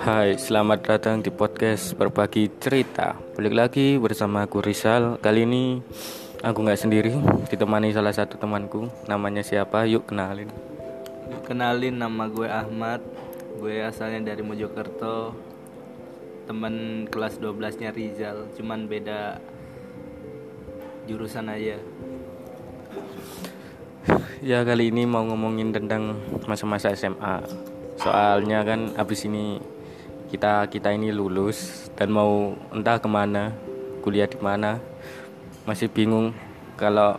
Hai, selamat datang di podcast Berbagi Cerita. Balik lagi bersama aku Rizal. Kali ini aku nggak sendiri, ditemani salah satu temanku. Namanya siapa? Yuk kenalin. Kenalin nama gue Ahmad. Gue asalnya dari Mojokerto. Temen kelas 12-nya Rizal, cuman beda jurusan aja. Ya kali ini mau ngomongin tentang masa-masa SMA. Soalnya kan abis ini kita kita ini lulus dan mau entah ke mana, kuliah di mana. Masih bingung kalau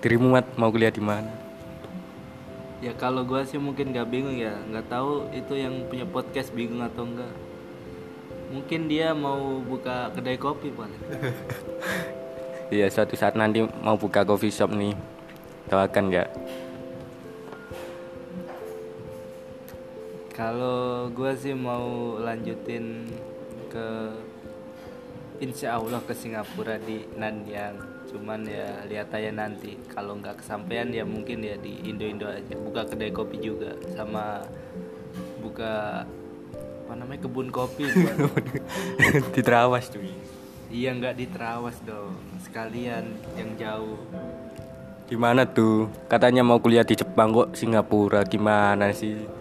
dirimu Mat, mau kuliah di mana. Ya kalau gue sih mungkin gak bingung ya, nggak tahu itu yang punya podcast bingung atau enggak. Mungkin dia mau buka kedai kopi paling. Iya suatu saat nanti mau buka coffee shop nih. Doakan ya. Kalau gue sih mau lanjutin ke Insya Allah ke Singapura di Nanyang. Cuman ya lihat aja nanti. Kalau nggak kesampaian ya mungkin ya di Indo-Indo aja. Buka kedai kopi juga sama buka apa namanya kebun kopi. Di Terawas tuh. iya nggak di Terawas dong. Sekalian yang jauh Gimana tuh? Katanya mau kuliah di Jepang kok Singapura gimana sih?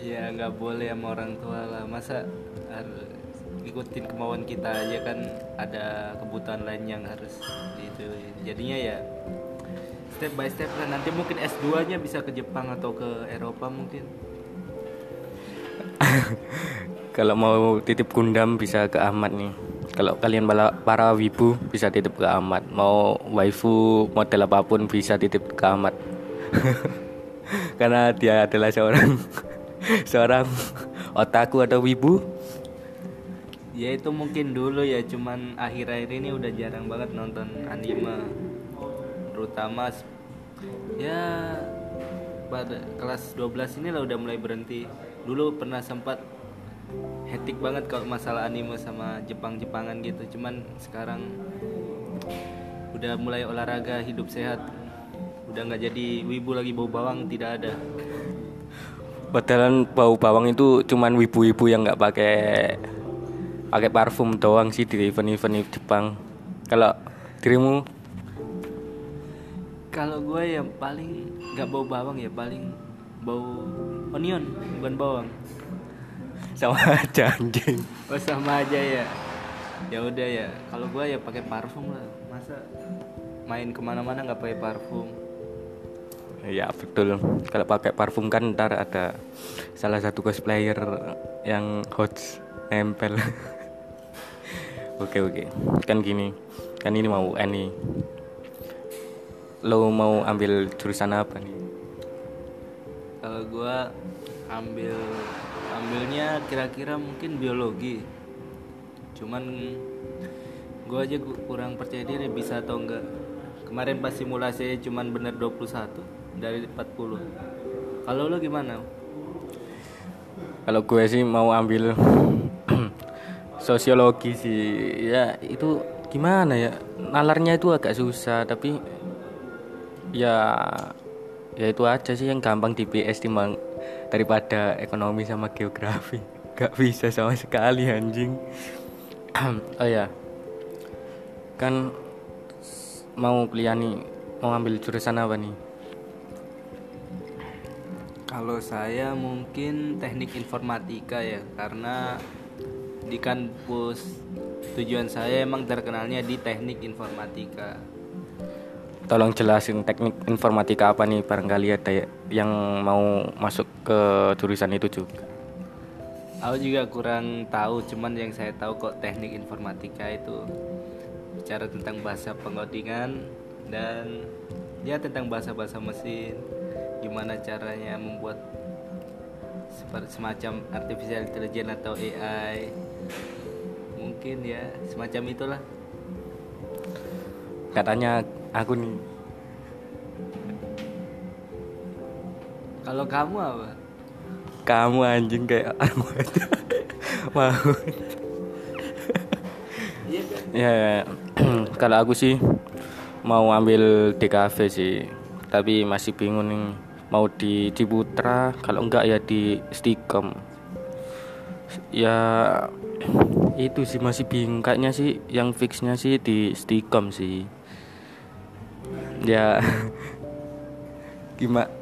ya nggak boleh sama orang tua lah masa harus ikutin kemauan kita aja kan ada kebutuhan lain yang harus itu jadinya ya step by step lah nanti mungkin S2 nya bisa ke Jepang atau ke Eropa mungkin Kalau mau titip gundam bisa ke Ahmad nih. Kalau kalian para wibu bisa titip ke Ahmad. Mau waifu model apa pun bisa titip ke Ahmad. Karena dia adalah seorang seorang otaku atau wibu. ya itu mungkin dulu ya cuman akhir-akhir ini udah jarang banget nonton anime terutama ya pada kelas 12 ini lah udah mulai berhenti dulu pernah sempat hektik banget kalau masalah anime sama Jepang-Jepangan gitu cuman sekarang udah mulai olahraga hidup sehat udah nggak jadi wibu lagi bau bawang tidak ada Padahal bau bawang itu cuman wibu-wibu yang nggak pakai pakai parfum doang sih di event-event Jepang. Kalau dirimu Kalau gue ya paling nggak bau bawang ya paling bau onion bukan bawang. Sama aja anjing. Oh sama aja ya. Ya udah ya. Kalau gue ya pakai parfum lah. Masa main ke mana-mana nggak pakai parfum? Ya betul. Kalau pakai parfum kan ntar ada salah satu cosplayer yang hot nempel. oke oke. Kan gini. Kan ini mau UN nih. Lo mau ambil jurusan apa nih? Kalau gue ambil ambilnya kira-kira mungkin biologi. Cuman gue aja kurang percaya diri bisa atau enggak. Kemarin pas simulasinya cuman bener 21 dari 40. Kalau lo gimana? Kalau gue sih mau ambil sosiologi sih. Ya itu gimana ya? Nalarnya itu agak susah tapi ya ya itu aja sih yang gampang di PS timbang daripada ekonomi sama geografi. Gak bisa sama sekali anjing. oh ya. Kan mau kuliah nih, mau ambil jurusan apa nih? Kalau saya mungkin teknik informatika ya karena di kampus tujuan saya emang terkenalnya di teknik informatika. Tolong jelasin teknik informatika apa nih barangkali ada ya- yang mau masuk ke jurusan itu juga. Aku juga kurang tahu, cuman yang saya tahu kok teknik informatika itu bicara tentang bahasa pengodingan dan ya tentang bahasa-bahasa mesin, gimana caranya membuat semacam artificial intelligence atau AI. Mungkin ya semacam itulah. Katanya aku nih Kalau kamu apa? kamu anjing kayak aku aja. Mau. Iya kan? ya kalau aku sih mau ambil DKV sih. Tapi masih bingung nih mau di Ciputra. Kalau enggak ya di Stikom ya itu sih masih bingung. Kayaknya sih yang fixnya sih di Stikom sih. Ya. Gimana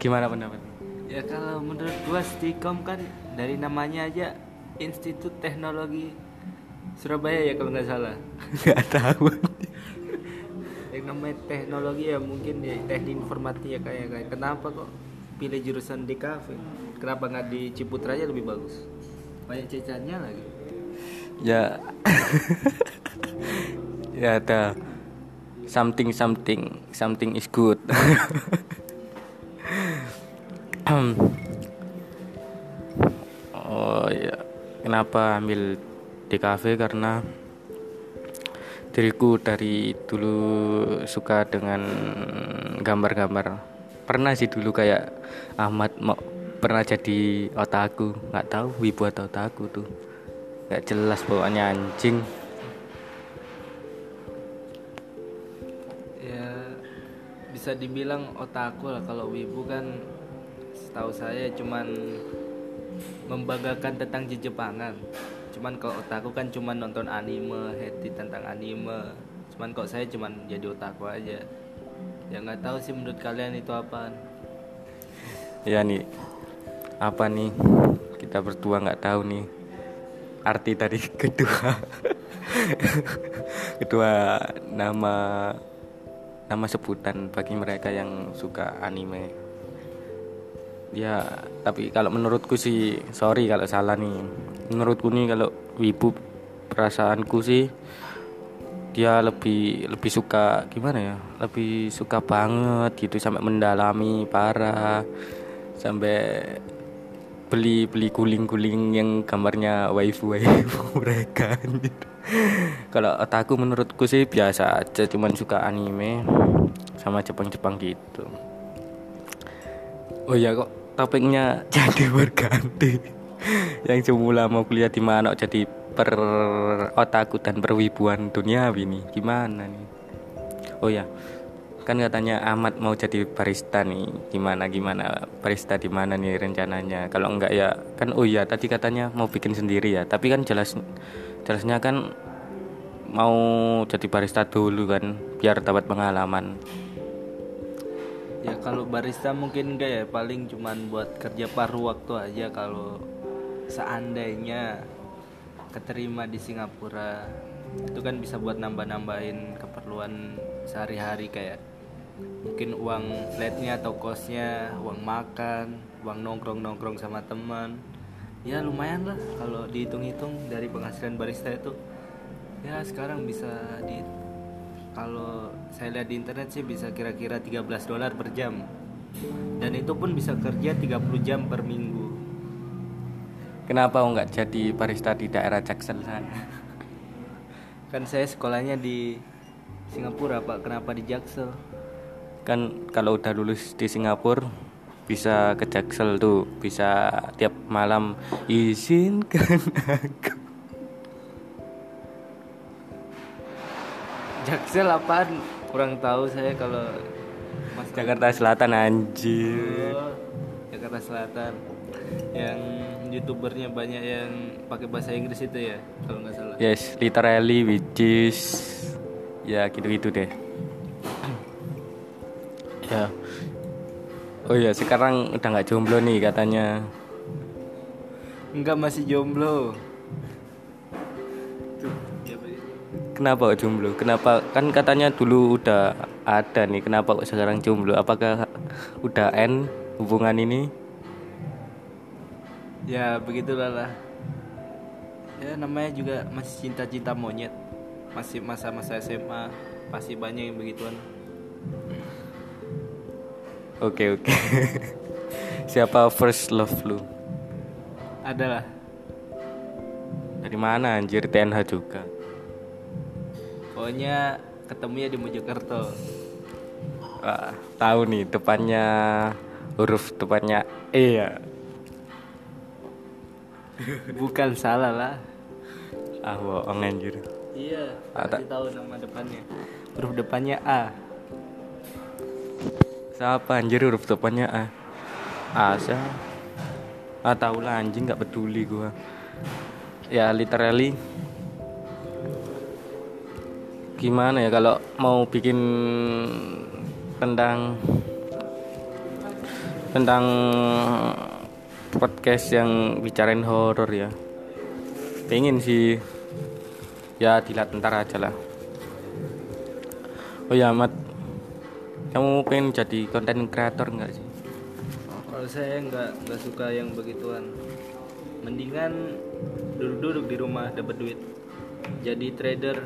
gimana pendapat? Ya kalau menurut gua Stikom kan dari namanya aja Institut Teknologi Surabaya ya kalau nggak salah. Nggak tahu. Yang namanya teknologi ya mungkin ya teknik informatika ya kayak kayak. Kenapa kok pilih jurusan di kafe? Kenapa nggak di Ciputra aja lebih bagus? Banyak cecannya lagi. Ya. Ya ada something something. Something is good oh ya kenapa ambil kafe? Karena diriku dari dulu suka dengan gambar-gambar. Pernah sih dulu kayak Ahmad mau pernah jadi otaku. Nggak tahu wibu atau otaku tuh. Nggak jelas pokoknya anjing. Ya bisa dibilang otaku lah. Kalau wibu kan setahu saya cuman membanggakan tentang Jepangan cuman kalau otaku kan cuman nonton anime happy tentang anime. Cuman kok saya cuman jadi otaku aja. Ya nggak tahu sih menurut kalian itu apaan. Ya nih apa nih? Kita berdua nggak tahu nih arti tadi kedua. Kedua nama nama sebutan bagi mereka yang suka anime ya tapi kalau menurutku sih sorry kalau salah nih. Menurutku nih kalau wibu perasaanku sih dia lebih lebih suka gimana ya? Lebih suka banget gitu sampai mendalami parah. Sampai beli beli guling-guling yang gambarnya waifu waifu mereka. Gitu. kalau otaku menurutku sih biasa aja cuman suka anime sama Jepang-Jepang gitu. Oh ya kok topiknya jadi berganti. Yang semula mau kuliah di mana jadi per otaku dan perwibuan dunia ini gimana nih? Oh ya kan katanya Ahmad mau jadi barista nih. Gimana gimana? Barista di mana nih rencananya? Kalau enggak ya kan oh iya tadi katanya mau bikin sendiri ya. Tapi kan jelas jelasnya kan mau jadi barista dulu kan biar dapat pengalaman ya kalau barista mungkin enggak ya paling cuman buat kerja paruh waktu aja kalau seandainya keterima di Singapura. Itu kan bisa buat nambah-nambahin keperluan sehari-hari kayak mungkin uang flatnya atau kosnya uang makan uang nongkrong nongkrong sama teman. Ya lumayan lah kalau dihitung-hitung dari penghasilan barista itu. Ya sekarang bisa di kalau saya lihat di internet sih bisa kira-kira 13 dolar per jam. Dan itu pun bisa kerja 30 jam per minggu. Kenapa nggak jadi barista di daerah Jackson sana? Kan saya sekolahnya di Singapura pak. Kenapa di Jaksel? Kan kalau udah lulus di Singapura bisa ke Jaksel tuh. Bisa tiap malam izinkan aku Jaksel apaan kurang tahu saya kalau Mas Jakarta Selatan anjir. Oh, Jakarta Selatan. Yang youtubernya banyak yang pakai bahasa Inggris itu ya kalau nggak salah. Yes literally which is ya gitu-gitu deh. Ya. Oh ya sekarang udah nggak jomblo nih katanya. Enggak masih jomblo kenapa kok jomblo? Kenapa kan katanya dulu udah ada nih kenapa kok sekarang jomblo? Apakah udah end hubungan ini? Ya begitulah lah. Ya namanya juga masih cinta-cinta monyet. Masih masa-masa SMA pasti banyak yang begituan. Oke oke. Siapa first love lu? Adalah. Dari mana anjir TNH juga pokoknya ketemunya di Mojokerto. Wah, tahu nih depannya huruf depannya E ya? Bukan salah lah. Ah bohong anjir. Iya Ada. pasti tahu nama depannya. Huruf depannya A. Siapa anjir huruf depannya A? Asa ah tahu lah anjing nggak peduli gua. Ya literally gimana ya kalau mau bikin tentang tentang podcast yang bicarain horor ya. Pengen sih. Ya dilihat ntar aja lah. Oh ya Mat. Kamu pengen jadi konten kreator nggak sih? Kalau saya nggak nggak suka yang begituan. Mendingan duduk-duduk di rumah dapat duit. Jadi trader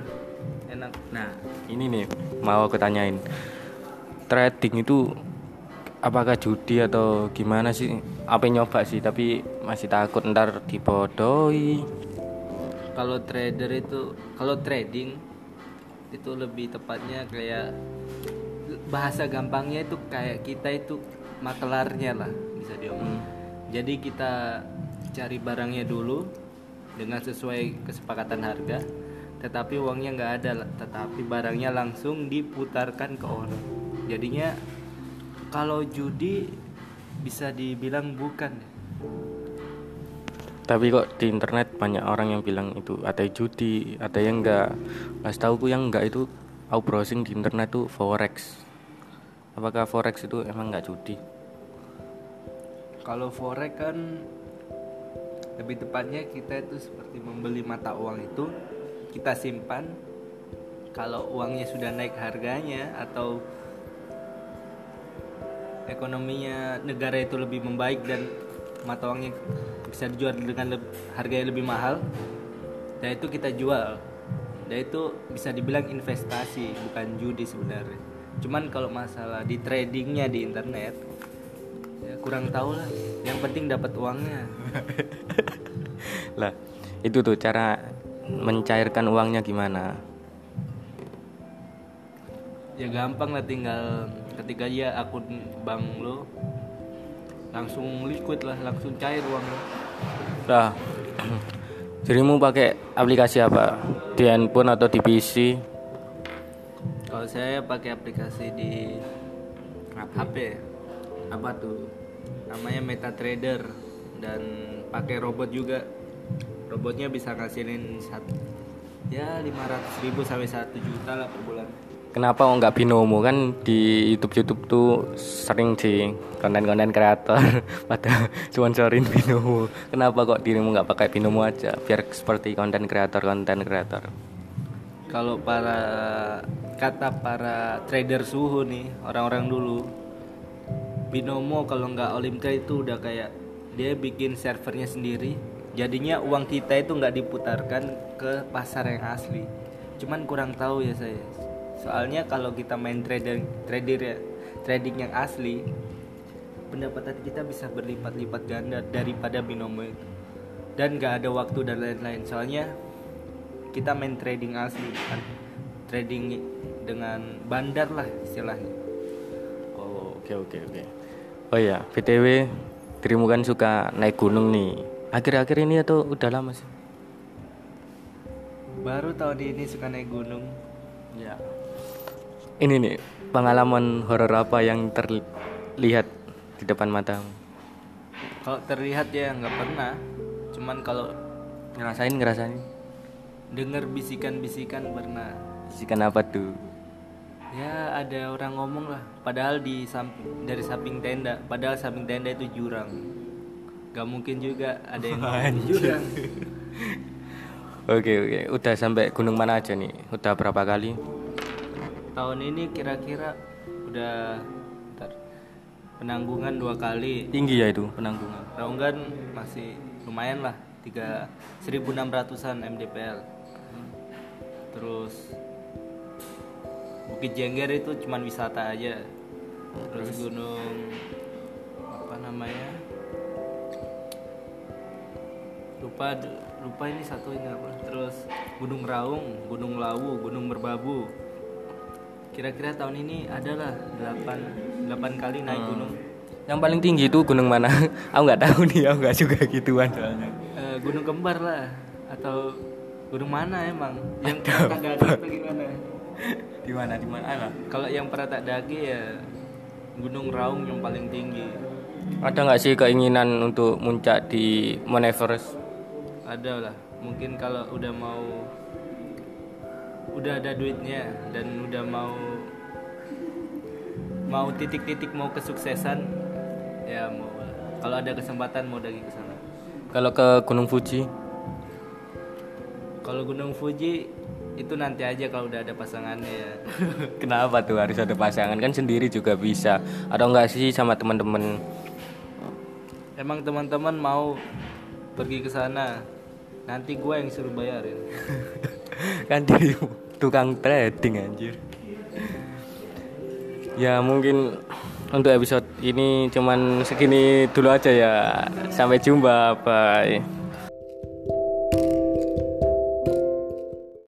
enak. Nah ini nih mau aku tanyain. Trading itu apakah judi atau gimana sih? Apa nyoba sih tapi masih takut ntar dibodohi. Kalau trader itu kalau trading itu lebih tepatnya kayak bahasa gampangnya itu kayak kita itu makelarnya lah bisa diomong. Hmm. Jadi kita cari barangnya dulu dengan sesuai kesepakatan harga, tetapi uangnya nggak ada, tetapi barangnya langsung diputarkan ke orang. Jadinya kalau judi bisa dibilang bukan tapi kok di internet banyak orang yang bilang itu ada judi ada yang enggak pas tahu yang enggak itu aku browsing di internet tuh forex. Apakah forex itu emang enggak judi? Kalau forex kan lebih tepatnya kita itu seperti membeli mata uang itu kita simpan kalau uangnya sudah naik harganya atau ekonominya negara itu lebih membaik dan mata uangnya bisa dijual dengan harga yang lebih mahal dan itu kita jual. Dan itu bisa dibilang investasi bukan judi sebenarnya. Cuman kalau masalah di tradingnya di internet ya kurang tahu lah yang penting dapat uangnya. Lah itu tuh cara mencairkan uangnya gimana ya gampang lah tinggal ketika dia akun bank lo langsung liquid lah langsung cair uangnya Nah, dirimu pakai aplikasi apa? Di handphone atau di PC? Kalau saya pakai aplikasi di HP. Apa tuh? Namanya MetaTrader dan pakai robot juga. Robotnya bisa ngasilin satu ya 500 ribu sampai 1 juta lah per bulan. Kenapa nggak binomo? Kan di YouTube YouTube tuh sering sih konten-konten kreator pada sponsorin binomo. Kenapa kok dirimu nggak pakai binomo aja biar seperti konten kreator konten kreator? Kalau para kata para trader suhu nih orang-orang dulu binomo kalau nggak olimka itu udah kayak dia bikin servernya sendiri jadinya uang kita itu nggak diputarkan ke pasar yang asli. Cuman kurang tahu ya saya soalnya kalau kita main trader trader ya trading yang asli pendapatan kita bisa berlipat-lipat ganda daripada binomo itu dan gak ada waktu dan lain-lain. Soalnya kita main trading asli kan trading dengan bandar lah istilahnya. Oh oke okay, oke okay, oke. Okay. oh ya btw dirimu kan suka naik gunung nih akhir-akhir ini atau udah lama sih. Baru tahun ini suka naik gunung. Ya. Ini nih pengalaman horor apa yang terlihat di depan matamu? Kalau terlihat ya nggak pernah. Cuman kalau ngerasain ngerasain. Dengar bisikan-bisikan pernah. Bisikan apa tuh? Ya ada orang ngomong lah. Padahal di samping dari samping tenda. Padahal samping tenda itu jurang gak mungkin juga ada yang ngomong. Jurang oke oke. Udah sampai gunung mana aja nih? Udah berapa kali? Tahun ini kira-kira udah bentar, penanggungan dua kali. Tinggi ya itu? Penanggungan. Raunggan masih lumayan lah. Tiga 1600an mdpl terus Bukit Jengger itu cuman wisata aja. Terus? gunung lupa lupa ini satu ini apa? Terus Gunung Raung Gunung Lawu Gunung Merbabu. Kira-kira tahun ini adalah 8 8 kali naik hmm. gunung. Yang paling tinggi itu gunung mana? Aku nggak tahu nih aku nggak juga gituan. Soalnya uh, gunung kembar lah atau gunung mana emang? Yang pernah dagi gimana? Di mana di mana? Kalau yang pernah tak dagi ya Gunung Raung yang paling tinggi. Ada nggak sih keinginan untuk muncak di Mount Everest? Ada lah. Mungkin kalau udah mau udah ada duitnya dan udah mau mau titik-titik mau kesuksesan ya mau kalau ada kesempatan mau lagi ke sana. Kalau ke Gunung Fuji? Kalau Gunung Fuji itu nanti aja kalau udah ada pasangannya ya. Kenapa tuh harus ada pasangan kan sendiri juga bisa? Atau enggak sih sama teman-teman? Emang teman-teman mau pergi ke sana, nanti gue yang suruh bayarin. kan di tukang trading anjir. Ya mungkin untuk episode ini cuman segini dulu aja ya. Sampai jumpa, bye.